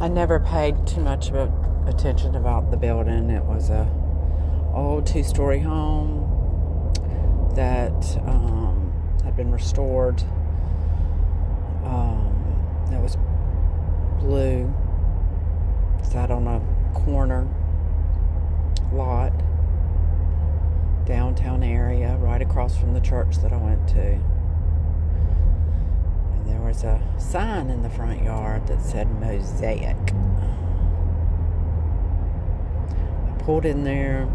I never paid too much attention about the building. It was a old two-story home that um, had been restored. Um, it was blue. Sat on a corner lot, downtown area, right across from the church that I went to. There was a sign in the front yard that said Mosaic. I pulled in there,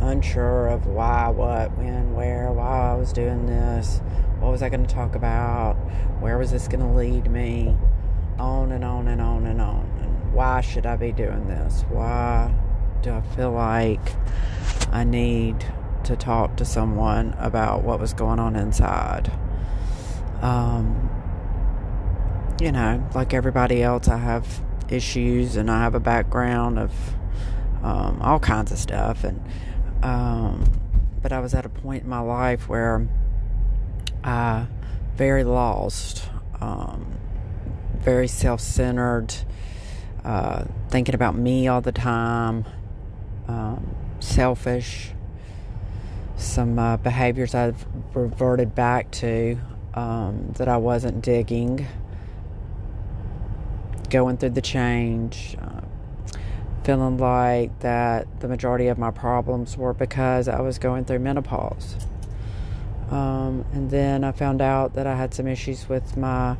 unsure of why, what, when, where, why I was doing this, what was I going to talk about, where was this going to lead me, on and on and on and on. And why should I be doing this? Why do I feel like I need to talk to someone about what was going on inside? Um, you know, like everybody else, I have issues and I have a background of um, all kinds of stuff. And um, but I was at a point in my life where I very lost, um, very self-centered, uh, thinking about me all the time, um, selfish. Some uh, behaviors I've reverted back to um, that I wasn't digging. Going through the change, uh, feeling like that the majority of my problems were because I was going through menopause. Um, and then I found out that I had some issues with my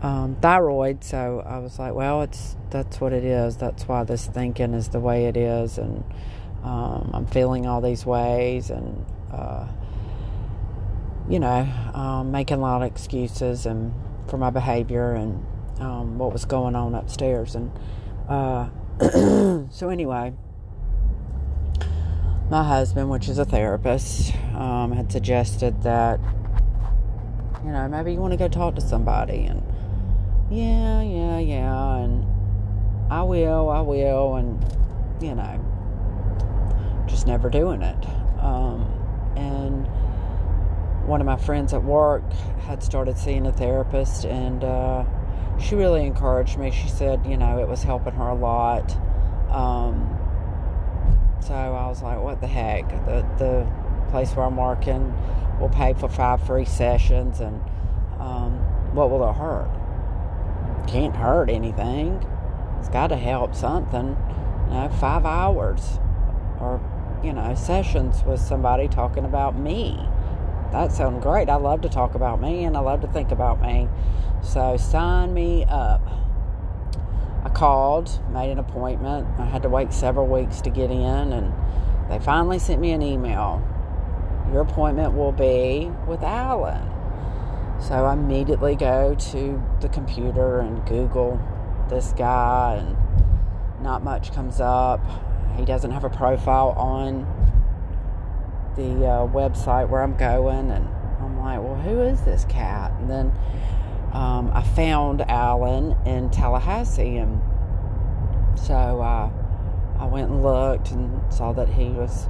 um, thyroid, so I was like, well, it's that's what it is. That's why this thinking is the way it is, and um, I'm feeling all these ways, and uh, you know, um, making a lot of excuses and for my behavior and um, what was going on upstairs, and uh, so anyway, my husband, which is a therapist, um, had suggested that you know maybe you want to go talk to somebody, and yeah, yeah, yeah, and I will, I will, and you know, just never doing it. Um, and one of my friends at work had started seeing a therapist, and uh, she really encouraged me. She said, you know, it was helping her a lot. Um, so I was like, what the heck? The, the place where I'm working will pay for five free sessions, and um, what will it hurt? Can't hurt anything. It's got to help something. You know, five hours or, you know, sessions with somebody talking about me. That sounds great. I love to talk about me and I love to think about me. So sign me up. I called, made an appointment. I had to wait several weeks to get in, and they finally sent me an email. Your appointment will be with Alan. So I immediately go to the computer and Google this guy, and not much comes up. He doesn't have a profile on the uh, website where I'm going, and I'm like, well, who is this cat? And then um, I found Alan in Tallahassee, and so uh, I went and looked and saw that he was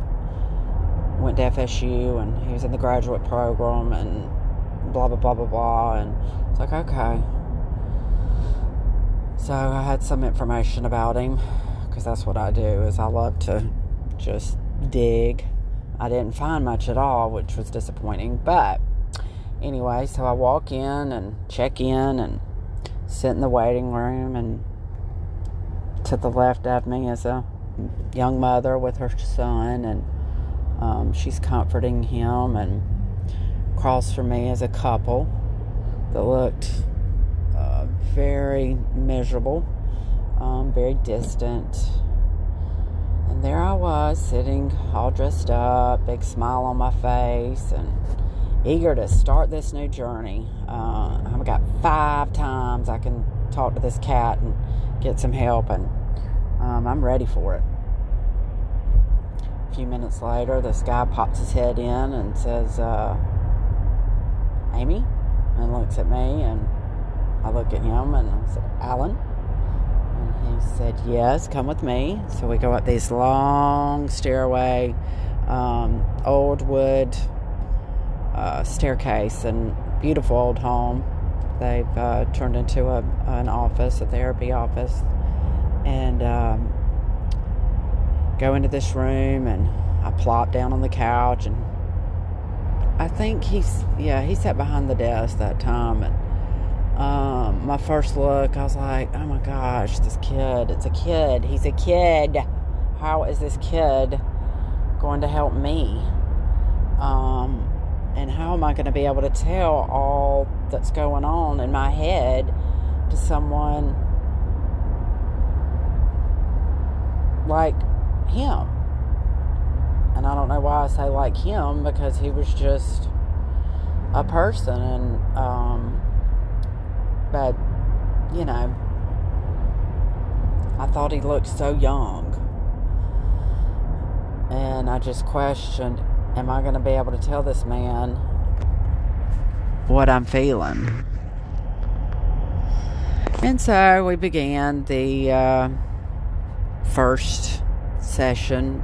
went to FSU and he was in the graduate program and blah blah blah blah blah, and it's like okay. So I had some information about him because that's what I do is I love to just dig. I didn't find much at all, which was disappointing, but anyway, so I walk in and check in and sit in the waiting room, and to the left of me is a young mother with her son, and um, she's comforting him, and across from me is a couple that looked uh, very miserable, um, very distant. And there I was sitting all dressed up, big smile on my face, and eager to start this new journey. Uh, I've got five times I can talk to this cat and get some help, and um, I'm ready for it. A few minutes later, this guy pops his head in and says, uh, Amy, and looks at me, and I look at him and I said, Alan. And he said, Yes, come with me. So we go up this long stairway, um, old wood uh, staircase and beautiful old home. They've uh, turned into a, an office, a therapy office. and um, go into this room and I plop down on the couch and I think he's yeah he sat behind the desk that time and um, my first look I was like oh my gosh this kid it's a kid he's a kid how is this kid going to help me um, and how am I going to be able to tell all that's going on in my head to someone like him? And I don't know why I say like him because he was just a person and um but you know I thought he looked so young. And I just questioned am I going to be able to tell this man what I'm feeling? And so we began the uh, first session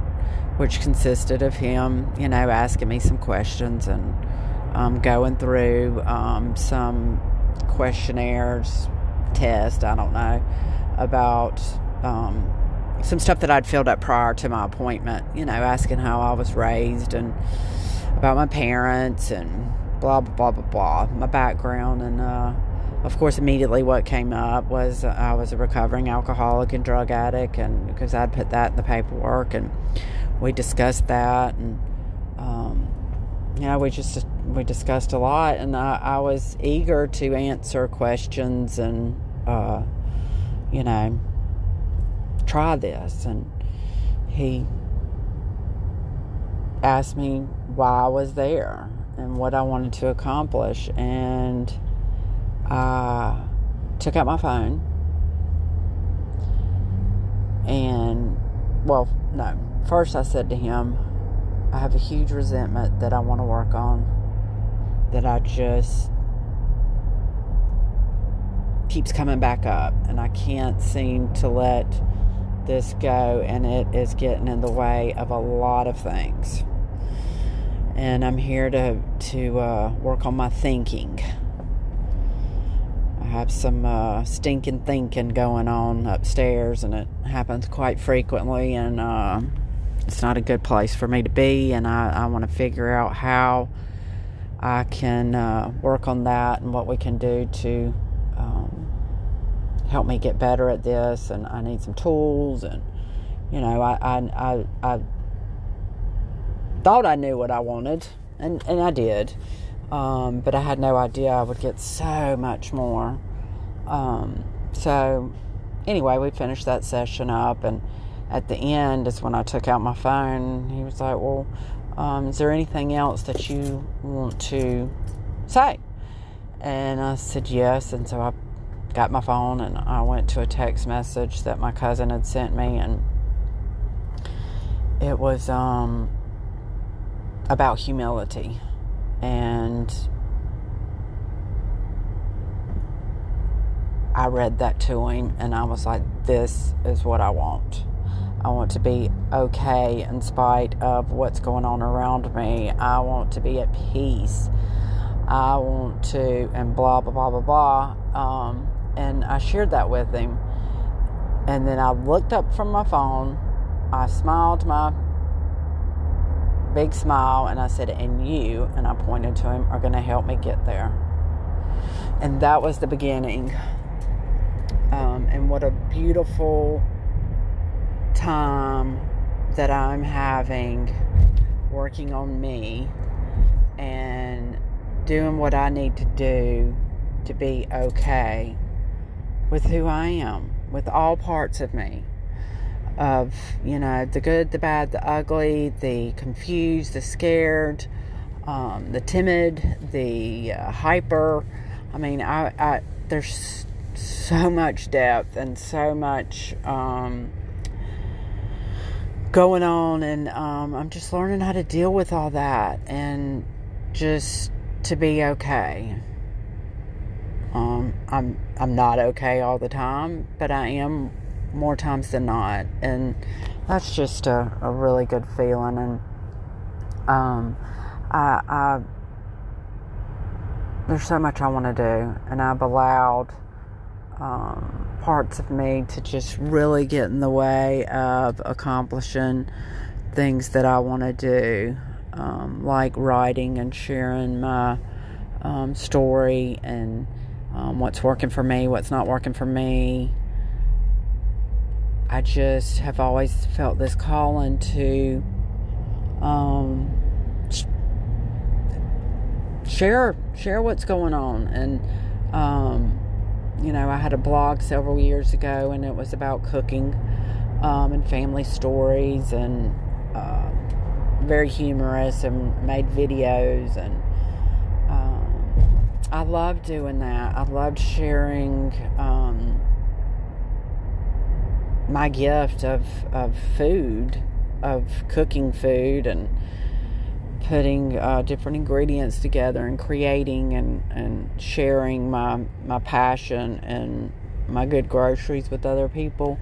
which consisted of him, you know, asking me some questions and um, going through um, some questionnaires, test, I don't know, about um, some stuff that I'd filled up prior to my appointment, you know, asking how I was raised and about my parents and blah, blah, blah, blah, blah, my background. And, uh, of course, immediately what came up was I was a recovering alcoholic and drug addict, and because I'd put that in the paperwork. And we discussed that and um, you know we just we discussed a lot and I, I was eager to answer questions and uh, you know try this. And he asked me why I was there and what I wanted to accomplish. And I took out my phone. And well no. First, I said to him, I have a huge resentment that I want to work on, that I just keeps coming back up, and I can't seem to let this go, and it is getting in the way of a lot of things. And I'm here to to uh, work on my thinking. I have some uh, stinking thinking going on upstairs, and it happens quite frequently, and. Uh, it's not a good place for me to be, and I, I want to figure out how I can uh, work on that and what we can do to um, help me get better at this. And I need some tools, and you know, I I I, I thought I knew what I wanted, and and I did, um, but I had no idea I would get so much more. Um, so anyway, we finished that session up and at the end is when I took out my phone. He was like, Well, um, is there anything else that you want to say? And I said yes. And so I got my phone and I went to a text message that my cousin had sent me. And it was um, about humility. And I read that to him and I was like, this is what I want. I want to be okay in spite of what's going on around me. I want to be at peace. I want to, and blah, blah, blah, blah, blah. Um, and I shared that with him. And then I looked up from my phone. I smiled my big smile and I said, And you, and I pointed to him, are going to help me get there. And that was the beginning. Um, and what a beautiful time that I'm having working on me and doing what I need to do to be okay with who I am, with all parts of me. Of, you know, the good, the bad, the ugly, the confused, the scared, um, the timid, the uh, hyper. I mean, I, I, there's so much depth and so much um, going on, and um, I'm just learning how to deal with all that and just to be okay. Um, I'm I'm not okay all the time, but I am more times than not, and that's just a, a really good feeling. And um, I, I there's so much I want to do, and I've allowed um, parts of me to just really get in the way of accomplishing things that I want to do, um, like writing and sharing my um, story and um, what's working for me, what's not working for me. I just have always felt this calling to um, share share what's going on and um, you know i had a blog several years ago and it was about cooking um, and family stories and uh, very humorous and made videos and i love doing that i loved sharing um, my gift of, of food of cooking food and putting uh, different ingredients together and creating and, and sharing my my passion and my good groceries with other people.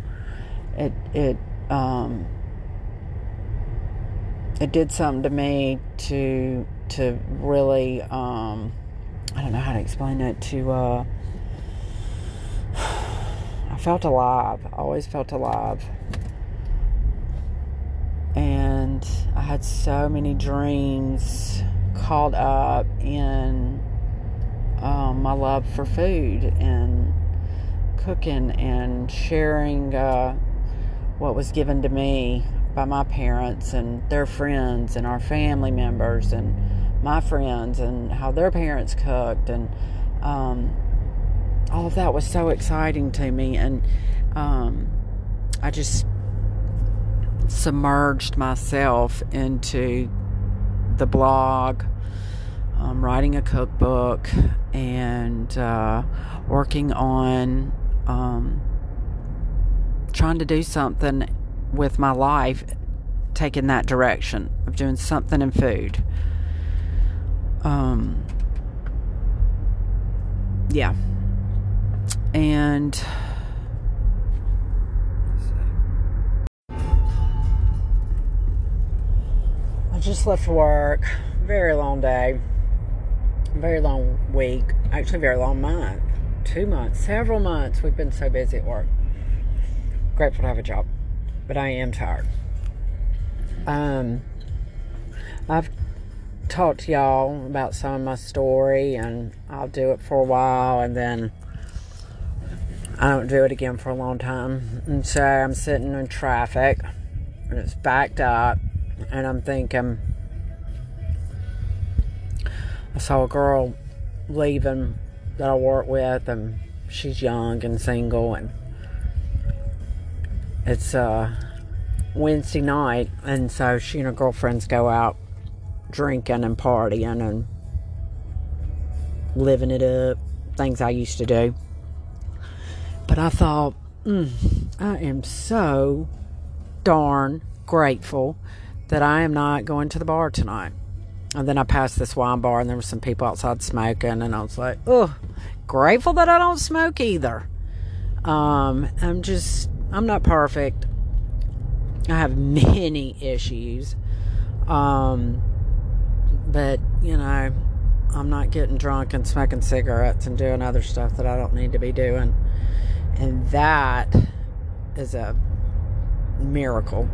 It it um, it did something to me to to really um, I don't know how to explain it to uh, I felt alive. I always felt alive and I had so many dreams caught up in um, my love for food and cooking and sharing uh, what was given to me by my parents and their friends and our family members and my friends and how their parents cooked and um, all of that was so exciting to me and um, I just submerged myself into the blog, um, writing a cookbook, and uh, working on um, trying to do something with my life, taking that direction of doing something in food. Um, yeah. And I just left work. Very long day. Very long week. Actually, very long month. Two months. Several months. We've been so busy at work. Grateful to have a job. But I am tired. Um, I've talked to y'all about some of my story, and I'll do it for a while, and then I don't do it again for a long time. And so I'm sitting in traffic, and it's backed up and I'm thinking, I saw a girl leaving that I work with, and she's young and single, and it's uh, Wednesday night, and so she and her girlfriends go out drinking and partying and living it up, things I used to do. But I thought, mm, I am so darn grateful that I am not going to the bar tonight. And then I passed this wine bar and there were some people outside smoking, and I was like, oh, grateful that I don't smoke either. Um, I'm just, I'm not perfect. I have many issues. Um, but, you know, I'm not getting drunk and smoking cigarettes and doing other stuff that I don't need to be doing. And that is a miracle.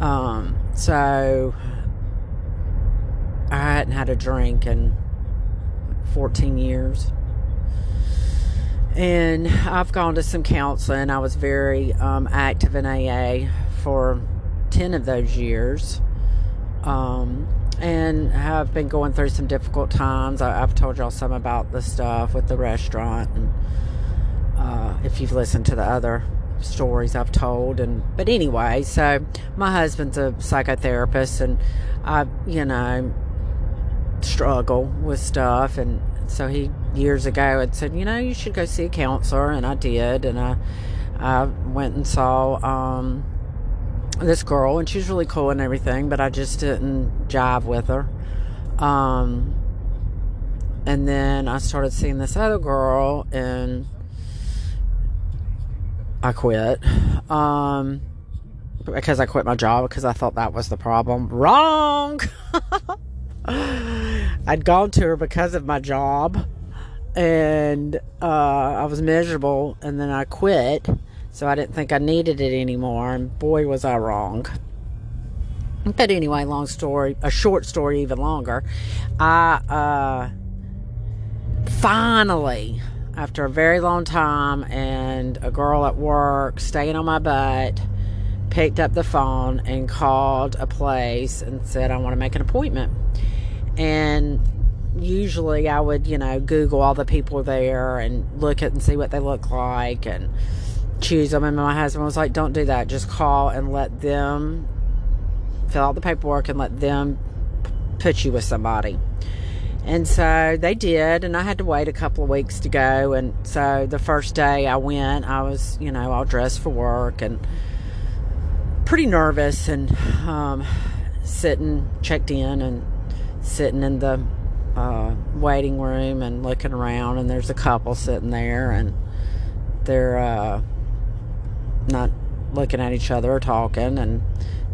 Um, so I hadn't had a drink in 14 years. And I've gone to some counseling. I was very um, active in AA for 10 of those years. Um, and have been going through some difficult times. I, have told y'all some about the stuff with the restaurant. And uh, if you've listened to the other stories I've told and but anyway, so my husband's a psychotherapist and I, you know, struggle with stuff and so he years ago had said, you know, you should go see a counselor and I did and I I went and saw um this girl and she's really cool and everything, but I just didn't jive with her. Um and then I started seeing this other girl and I quit. Um, because I quit my job because I thought that was the problem. Wrong! I'd gone to her because of my job and uh, I was miserable, and then I quit. So I didn't think I needed it anymore, and boy, was I wrong. But anyway, long story, a short story, even longer. I uh, finally, after a very long time, and a girl at work staying on my butt, picked up the phone and called a place and said, I want to make an appointment. And usually I would, you know, Google all the people there and look at and see what they look like and choose them. And my husband was like, don't do that. Just call and let them fill out the paperwork and let them put you with somebody. And so they did, and I had to wait a couple of weeks to go. And so the first day I went, I was, you know, all dressed for work and pretty nervous and um, sitting, checked in, and sitting in the uh, waiting room and looking around, and there's a couple sitting there, and they're uh, not looking at each other or talking. And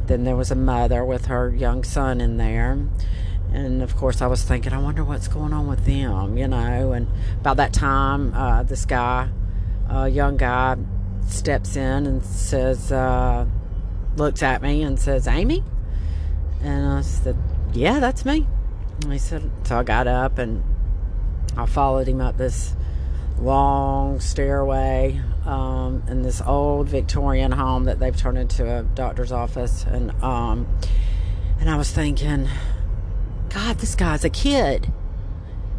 then there was a mother with her young son in there. And of course, I was thinking, I wonder what's going on with them, you know. And about that time, uh, this guy, a young guy, steps in and says, uh, looks at me and says, Amy? And I said, Yeah, that's me. And he said, So I got up and I followed him up this long stairway um, in this old Victorian home that they've turned into a doctor's office. And, um, and I was thinking, God, this guy's a kid.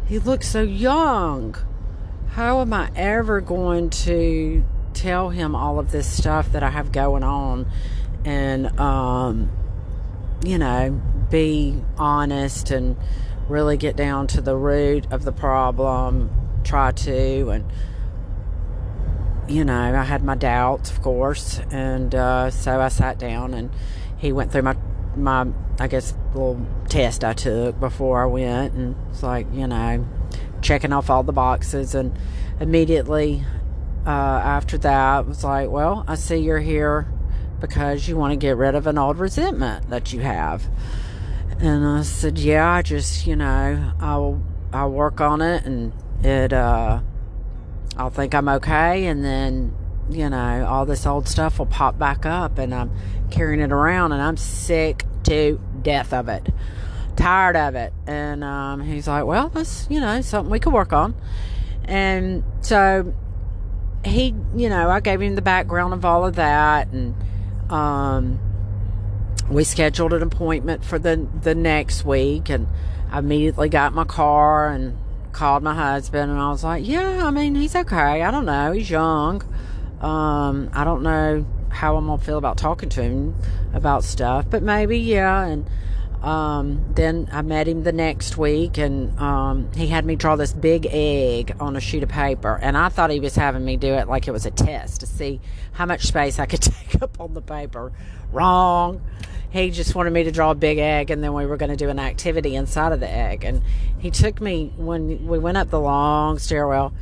He looks so young. How am I ever going to tell him all of this stuff that I have going on and, um, you know, be honest and really get down to the root of the problem, try to, and, you know, I had my doubts, of course, and uh, so I sat down and he went through my my I guess little test I took before I went, and it's like you know, checking off all the boxes, and immediately uh, after that it was like, well, I see you're here because you want to get rid of an old resentment that you have. And I said, yeah, I just, you know, I'll, I'll work on it and it, uh, I'll think I'm okay. And then, you know, all this old stuff will pop back up and I'm carrying it around and I'm sick to death of it. Tired of it. And, um, he's like, well, that's, you know, something we could work on. And so he, you know, I gave him the background of all of that and, um, we scheduled an appointment for the the next week, and I immediately got my car and called my husband, and I was like, "Yeah, I mean, he's okay. I don't know. He's young. Um, I don't know how I'm gonna feel about talking to him about stuff, but maybe, yeah." And um, then I met him the next week, and um, he had me draw this big egg on a sheet of paper. And I thought he was having me do it like it was a test to see how much space I could take up on the paper. Wrong. He just wanted me to draw a big egg, and then we were going to do an activity inside of the egg. And he took me when we went up the long stairwell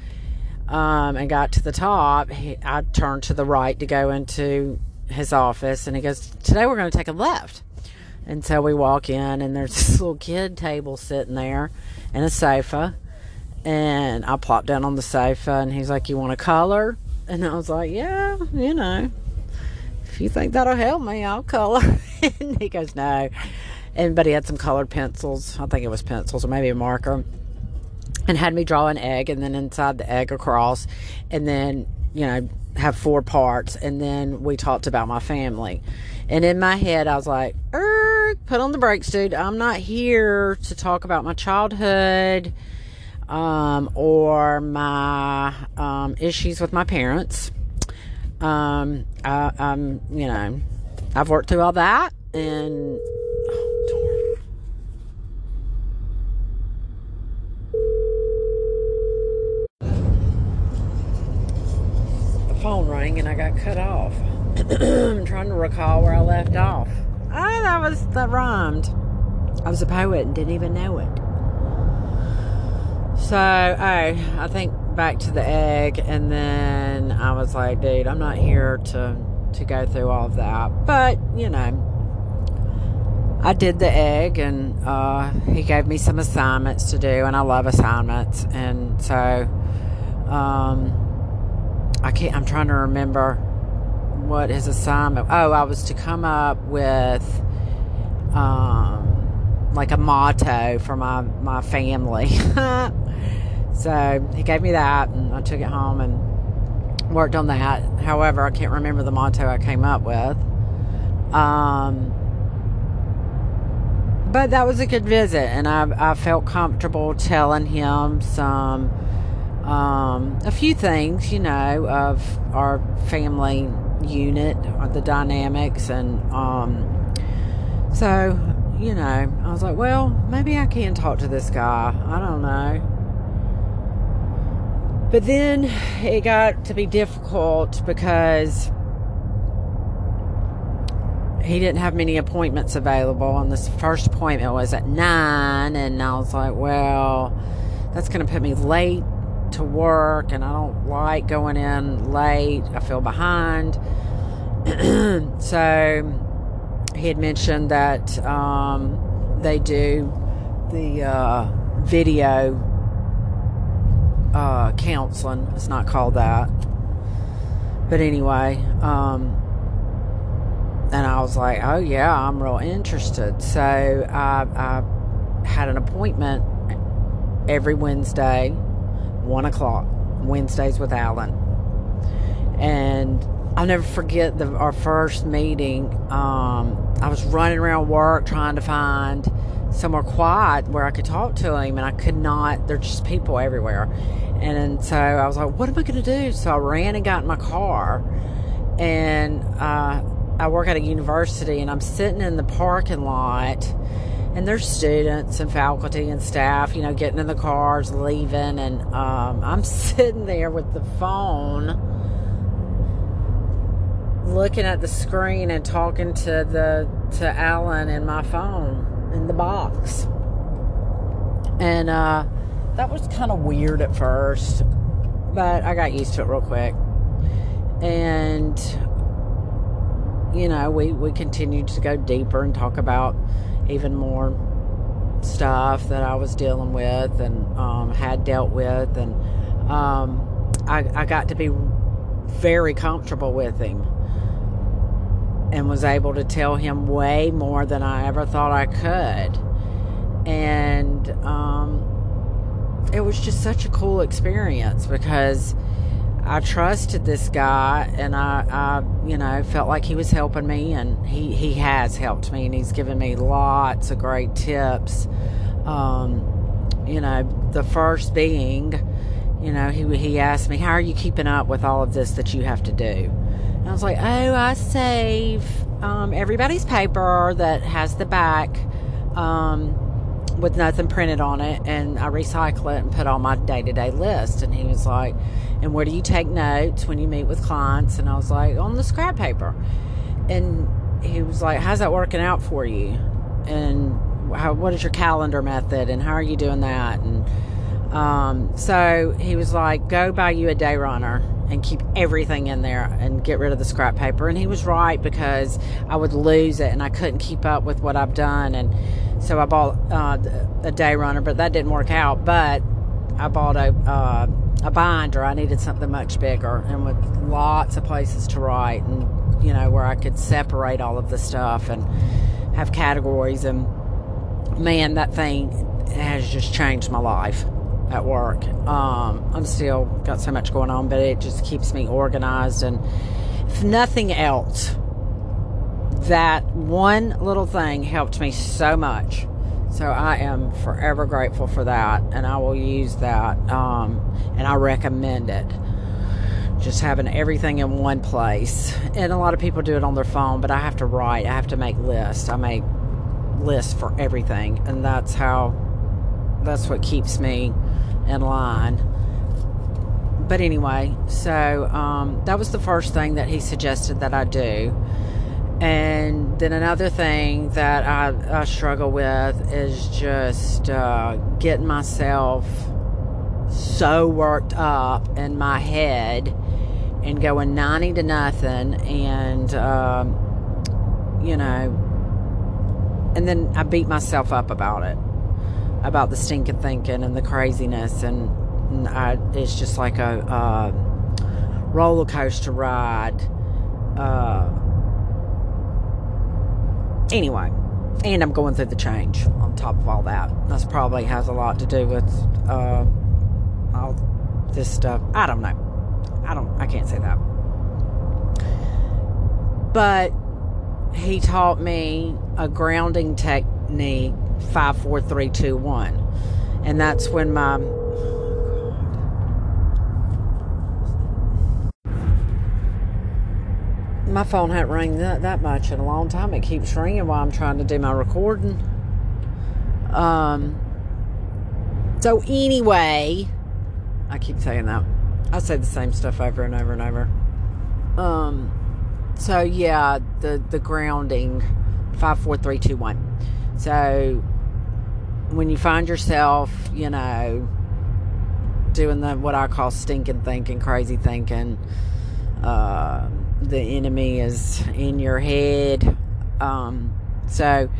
um, and got to the top. He, I turned to the right to go into his office, and he goes, "Today we're going to take a left." And so we walk in, and there's this little kid table sitting there and a sofa. And I plop down on the sofa, and he's like, You want a color? And I was like, Yeah, you know, if you think that'll help me, I'll color. and he goes, No. And but he had some colored pencils. I think it was pencils or maybe a marker. And had me draw an egg, and then inside the egg, a cross, and then you know have four parts. And then we talked about my family. And in my head, I was like, er, put on the brakes, dude. I'm not here to talk about my childhood um, or my um, issues with my parents. Um, I, I'm, you know, I've worked through all that and. Oh, the phone rang and I got cut off. I'm trying to recall where I left off. Oh, that was that rhymed. I was a poet and didn't even know it. So, oh, I think back to the egg, and then I was like, dude, I'm not here to to go through all of that. But you know, I did the egg, and uh, he gave me some assignments to do, and I love assignments, and so um, I can't. I'm trying to remember what his assignment. Oh, I was to come up with um, like a motto for my my family. so he gave me that, and I took it home and worked on that. However, I can't remember the motto I came up with. Um, but that was a good visit, and I, I felt comfortable telling him some, um, a few things, you know, of our family unit, the dynamics, and um, so, you know, I was like, well, maybe I can talk to this guy. I don't know. But then it got to be difficult because he didn't have many appointments available. And this first appointment was at nine. And i was like well that's going to put me late to work. And i don't like going in late. I feel behind. So he had mentioned that um, they do the uh, video uh, counseling it's not called that but anyway um, and I was like, oh, yeah, I'm real interested. So I, I had an appointment every Wednesday, one o'clock, Wednesdays with Alan. And I'll never forget the, our first meeting. Um, I was running around work trying to find somewhere quiet where I could talk to him, and I could not. There's just people everywhere. And, and so I was like, what am I going to do? So I ran and got in my car, and uh, I work at a university and I'm sitting in the parking lot and there's students and faculty and staff, you know, getting in the cars, leaving, and um, I'm sitting there with the phone, looking at the screen and talking to the to Alan in my phone in the box, and uh, that was kind of weird at first, but I got used to it real quick, and you know, we, we continued to go deeper and talk about even more stuff that I was dealing with and um, had dealt with. And um, I, I got to be very comfortable with him and was able to tell him way more than I ever thought I could. And um, it was just such a cool experience because I trusted this guy and I, I, you know, felt like he was helping me and he, he has helped me and he's given me lots of great tips. Um, you know, the first being, you know, he, he asked me, How are you keeping up with all of this that you have to do? And I was like, Oh, I save um, everybody's paper that has the back. Um, with nothing printed on it and I recycle it and put on my day to day list. And he was like, And where do you take notes when you meet with clients? And I was like, On the scrap paper. And he was like, How's that working out for you? And how, what is your calendar method? And how are you doing that? And um, so he was like, Go buy you a day runner and keep everything in there and get rid of the scrap paper. And he was right because I would lose it and I couldn't keep up with what I've done. And so I bought uh, a day runner, but that didn't work out. But I bought a uh, a binder. I needed something much bigger and with lots of places to write, and you know where I could separate all of the stuff and have categories. And man, that thing has just changed my life at work. Um, I'm still got so much going on, but it just keeps me organized. And if nothing else, that one little thing helped me so much. So I am forever grateful for that, and I will use that, um, and I recommend it. Just having everything in one place, and a lot of people do it on their phone, but I have to write. I have to make lists. I make lists for everything, and that's how. That's what keeps me in line. But anyway, so um, that was the first thing that he suggested that I do and then another thing that I, I struggle with is just uh, getting myself so worked up in my head and going 90 to nothing and, um, you know, and then I beat myself up about it, about the stinking thinking and the craziness, and, and I, it's just like a, roller coaster ride. Uh, anyway, and I'm going through the change on top of all that. That's probably has a lot to do with uh, all this stuff. I don't know. I don't. I can't say that. But he taught me a grounding technique five, four, three, two, one, and that's when my my phone hadn't rang that, that much in a long time. It keeps ringing while I'm trying to do my recording. Um. So anyway, I keep saying that. I say the same stuff over and over and over. Um. So yeah, the the grounding, five, four, three, two, one. So when you find yourself, you know, doing the what I call stinking thinking, crazy thinking. Uh, the enemy is in your head. Um, so,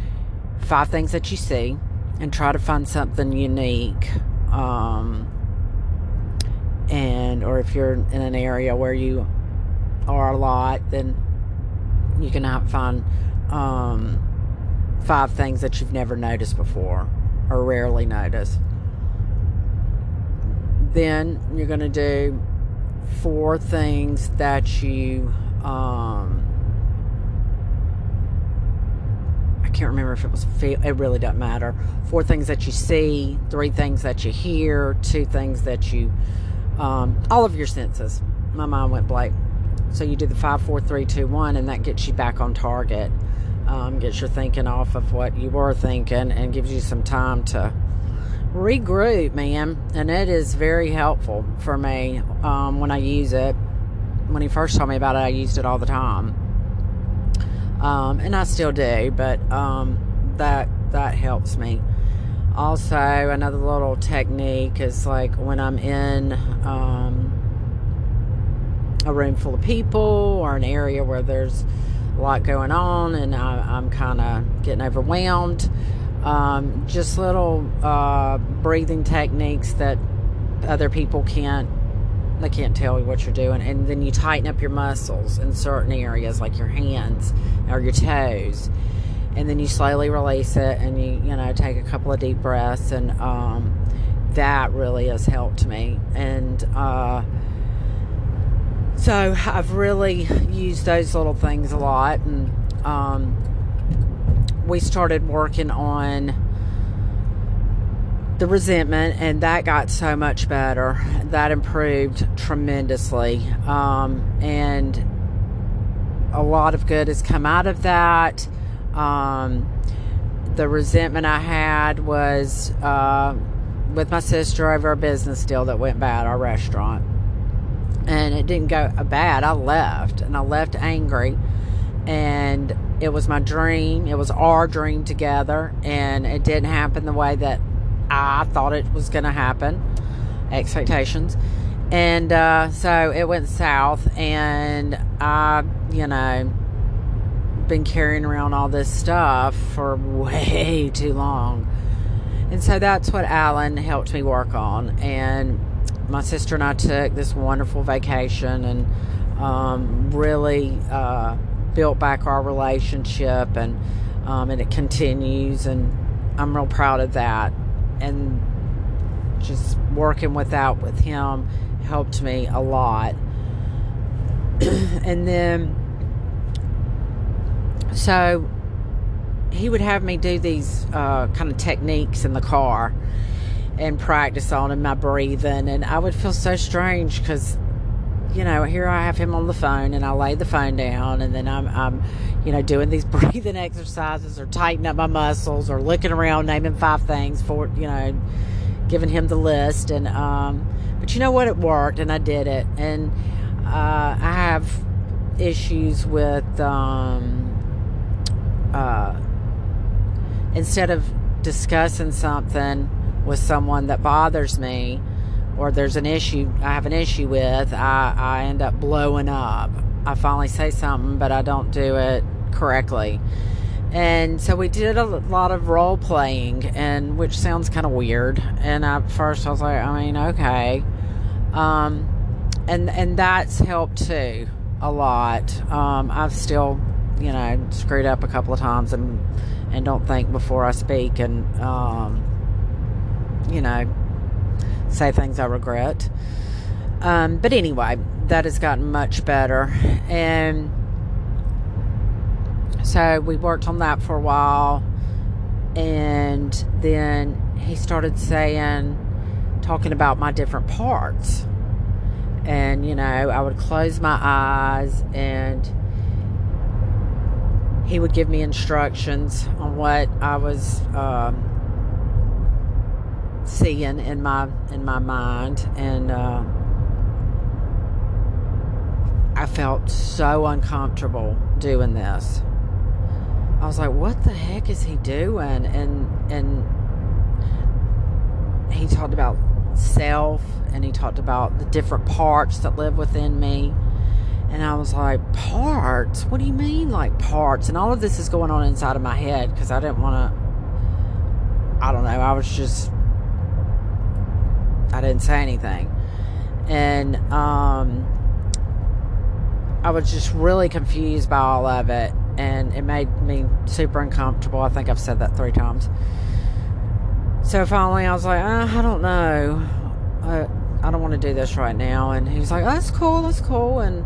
five things that you see, and try to find something unique. Um, and, or if you're in an area where you are a lot, then you can find um, five things that you've never noticed before or rarely notice. Then you're going to do four things that you um, I can't remember if it was. It really doesn't matter. Four things that you see, three things that you hear, two things that you, um, all of your senses. My mind went blank. So you do the five, four, three, two, one, and that gets you back on target. Um, gets your thinking off of what you were thinking, and gives you some time to regroup, man. And it is very helpful for me um, when I use it when he first told me about it, I used it all the time, um, and I still do. But um, that that helps me. Also, another little technique is like when I'm in um, a room full of people or an area where there's a lot going on and I, am kind of getting overwhelmed. Um, just little uh, breathing techniques that other people can't they can't tell you what you're doing. And then you tighten up your muscles in certain areas, like your hands or your toes. And then you slowly release it and you, you know, take a couple of deep breaths. And um, that really has helped me. And uh, so I've really used those little things a lot. And um, we started working on the resentment, and that got so much better. That improved tremendously. Um, and a lot of good has come out of that. Um, the resentment I had was uh, with my sister over a business deal that went bad, our restaurant. And it didn't go bad. I left, and I left angry. And it was my dream. It was our dream together, and it didn't happen the way that I thought it was going to happen, expectations. And uh, so it went south, and I, you know, been carrying around all this stuff for way too long. And so that's what Alan helped me work on. And my sister and I took this wonderful vacation and um, really uh, built back our relationship, and um, and it continues. And I'm real proud of that and just working with that with him helped me a lot. and then, so he would have me do these uh, kind of techniques in the car and practice on in my breathing, and I would feel so strange because you know, here I have him on the phone and I lay the phone down and then I'm, I'm, you know, doing these breathing exercises or tightening up my muscles or looking around, naming five things for, you know, giving him the list. And, um, but you know what? It worked and I did it. And, uh, I have issues with, um, uh, instead of discussing something with someone that bothers me, or there's an issue I have an issue with, I, I end up blowing up. I finally say something, but I don't do it correctly. And so we did a lot of role playing, and which sounds kind of weird. And at first, I was like, I mean, okay, um, and and that's helped too a lot. Um, I've still, you know, screwed up a couple of times, and and don't think before I speak, and um, you know, say things I regret. Um, but anyway, that has gotten much better, and so we worked on that for a while, and then he started saying, talking about my different parts. And, you know, I would close my eyes and he would give me instructions on what I was um, seeing in my in my mind, and uh, I felt so uncomfortable doing this. I was like, what the heck is he doing? And and he talked about self and he talked about the different parts that live within me. And I was like, parts? What do you mean, like parts? And all of this is going on inside of my head because I didn't want to, I don't know, I was just, I didn't say anything. And um, I was just really confused by all of it and it made me super uncomfortable. I think I've said that three times. So finally, I was like, uh, I don't know. I, I don't want to do this right now. And he was like, oh, that's cool, that's cool. And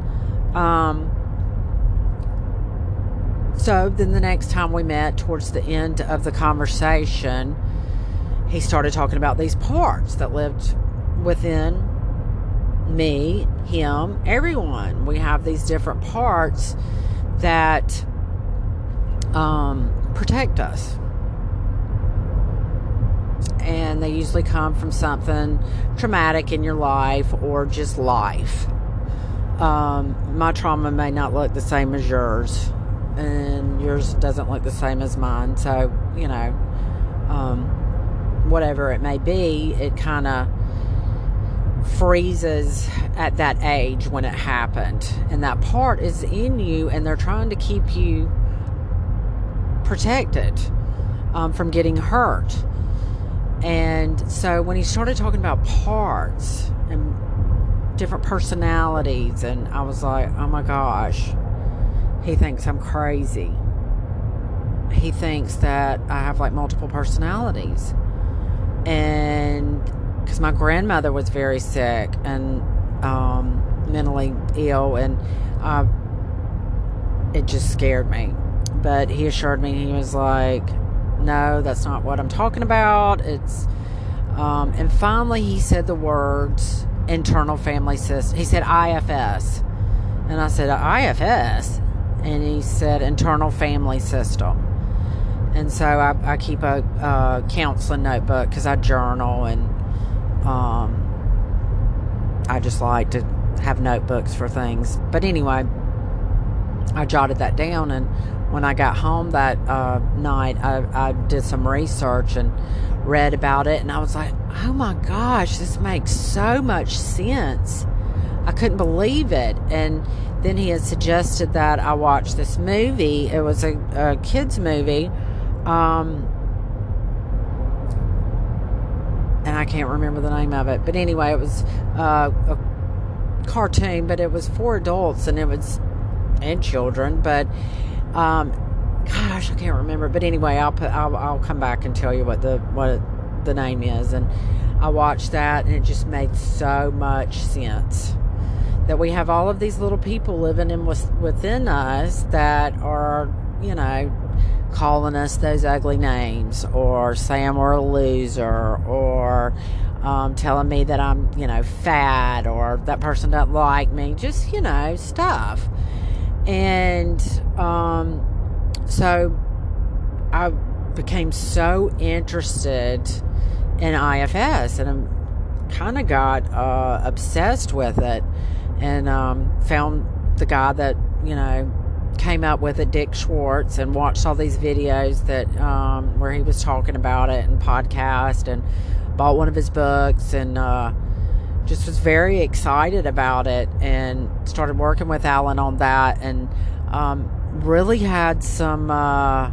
um, so then the next time we met, towards the end of the conversation, he started talking about these parts that lived within me, him, everyone. We have these different parts that um, protect us. And they usually come from something traumatic in your life or just life. Um, my trauma may not look the same as yours, and yours doesn't look the same as mine. So, you know, um, whatever it may be, it kind of freezes at that age when it happened. And that part is in you, and they're trying to keep you protected um, from getting hurt. And so when he started talking about parts and different personalities, and I was like, oh my gosh, he thinks I'm crazy. He thinks that I have like multiple personalities. And because my grandmother was very sick and um, mentally ill, and uh, it just scared me but he assured me he was like, no, that's not what I'm talking about. It's, um, and finally he said the words internal family system. He said IFS. And I said, IFS? And he said internal family system. And so I, I keep a, a counseling notebook because I journal and um, I just like to have notebooks for things. But anyway, I jotted that down and when I got home that uh, night, I, I did some research and read about it, and I was like, oh my gosh, this makes so much sense. I couldn't believe it. And then he had suggested that I watch this movie. It was a, a kids' movie. Um, and I can't remember the name of it. But anyway, it was uh, a cartoon, but it was for adults and it was and children. But um, gosh, I can't remember. But anyway, I'll put I'll, I'll come back and tell you what the what the name is. And I watched that, and it just made so much sense that we have all of these little people living in with, within us that are, you know, calling us those ugly names, or saying we're a loser, or um, telling me that I'm, you know, fat, or that person doesn't like me. Just you know, stuff. And um, so I became so interested in IFS and I kind of got uh, obsessed with it and um, found the guy that, you know, came up with it, Dick Schwartz, and watched all these videos that um, where he was talking about it and podcast and bought one of his books and uh, just was very excited about it and started working with Alan on that and um, really had some uh,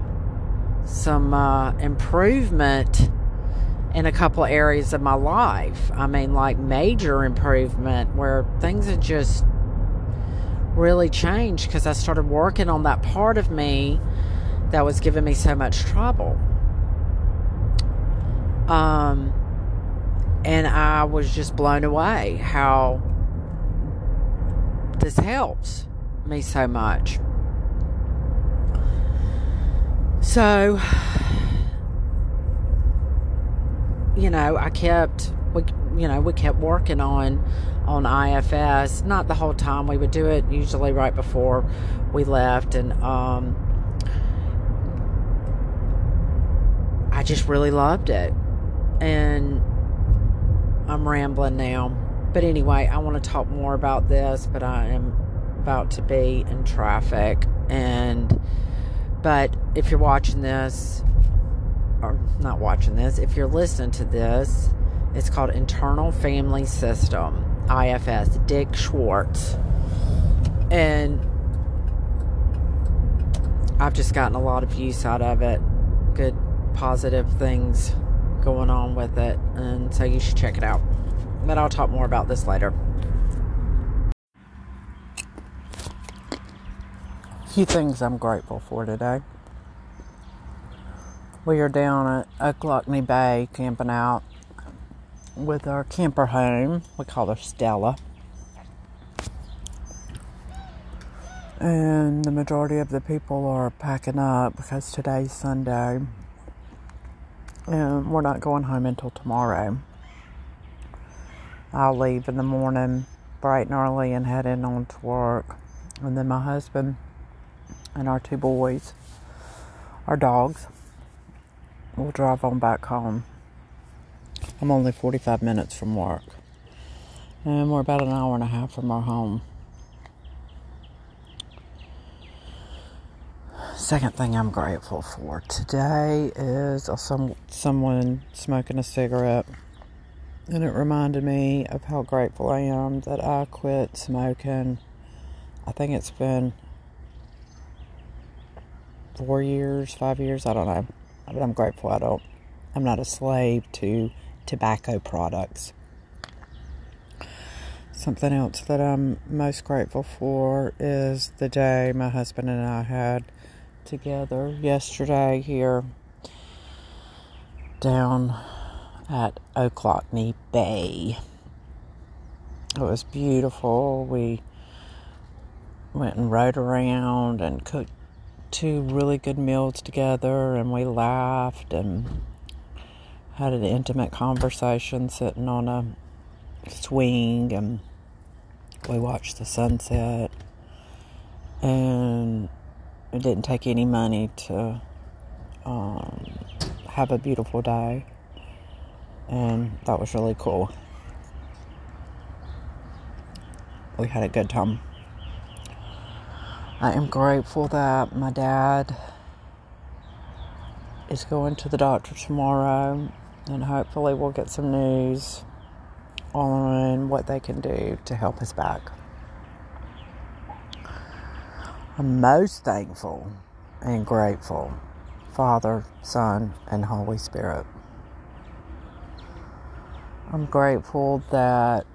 some uh, improvement in a couple areas of my life. I mean, like major improvement where things had just really changed because I started working on that part of me that was giving me so much trouble. Um, and I was just blown away how this helps me so much. So, you know, I kept we you know, we kept working on on IFS. Not the whole time. We would do it usually right before we left and um I just really loved it. And I'm rambling now. But anyway, I want to talk more about this, but I am about to be in traffic and but if you're watching this or not watching this, if you're listening to this, it's called Internal Family System, IFS, Dick Schwartz. And I've just gotten a lot of use out of it. Good positive things going on with it. And so you should check it out. But I'll talk more about this later. Few things I'm grateful for today. We are down at Ochlockonee Bay camping out with our camper home. We call her Stella. And the majority of the people are packing up because today's Sunday and we're not going home until tomorrow. I'll leave in the morning bright and early and head in on to work. And then my husband and our two boys, our dogs, will drive on back home. I'm only 45 minutes from work. And we're about an hour and a half from our home. Second thing I'm grateful for today is some someone smoking a cigarette, and it reminded me of how grateful I am that I quit smoking. I think it's been four years, five years, I don't know, but I'm grateful I don't. I'm not a slave to tobacco products. Something else that I'm most grateful for is the day my husband and I had together yesterday here down at Ochlockonee Bay. It was beautiful. We went and rode around and cooked two really good meals together, and we laughed and had an intimate conversation sitting on a swing, and we watched the sunset. And it didn't take any money to um, have a beautiful day, and that was really cool. We had a good time. I am grateful that my dad is going to the doctor tomorrow, and hopefully, we'll get some news on what they can do to help us back. I'm most thankful and grateful, Father, Son, and Holy Spirit. I'm grateful that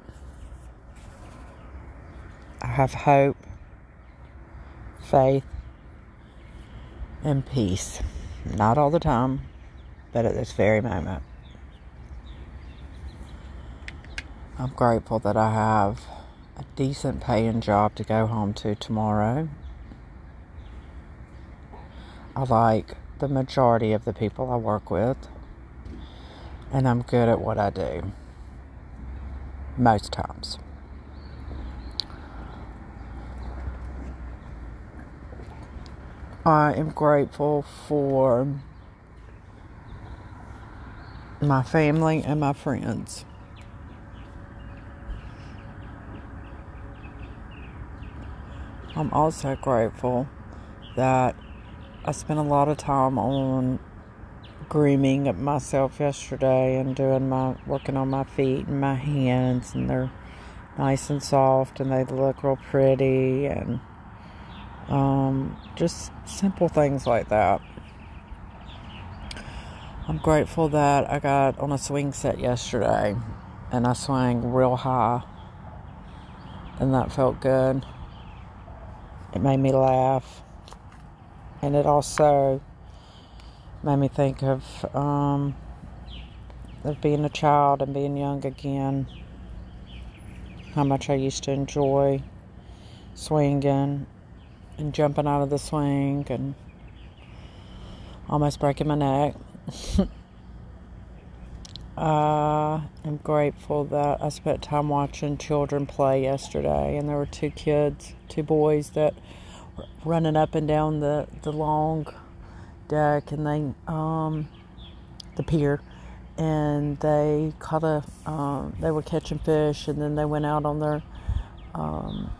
I have hope, faith, and peace. Not all the time, but at this very moment. I'm grateful that I have a decent paying job to go home to tomorrow I like the majority of the people I work with, and I'm good at what I do most times. I am grateful for my family and my friends. I'm also grateful that I spent a lot of time on grooming myself yesterday and doing my working on my feet and my hands and they're nice and soft and they look real pretty and um, just simple things like that. I'm grateful that I got on a swing set yesterday and I swung real high, and that felt good. It made me laugh, and it also made me think of um, of being a child and being young again. How much I used to enjoy swinging and jumping out of the swing and almost breaking my neck. uh, I'm grateful that I spent time watching children play yesterday, and there were two kids, two boys that were running up and down the, the long deck, and they um, the pier, and they caught a um, they were catching fish, and then they went out on their um,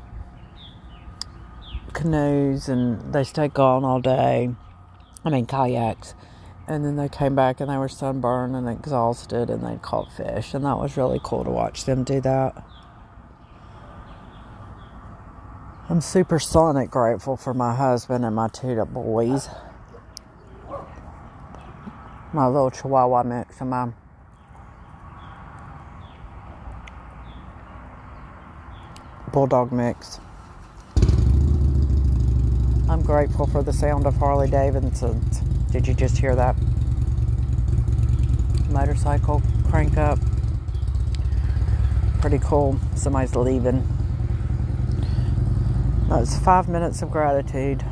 canoes, and they stayed gone all day. I mean kayaks and then they came back and they were sunburned and exhausted and they caught fish. And that was really cool to watch them do that. I'm super sonic grateful for my husband and my two boys. My little chihuahua mix and my bulldog mix. I'm grateful for the sound of harley davidson's did you just hear that? Motorcycle crank up. Pretty cool. Somebody's leaving. That's five minutes of gratitude.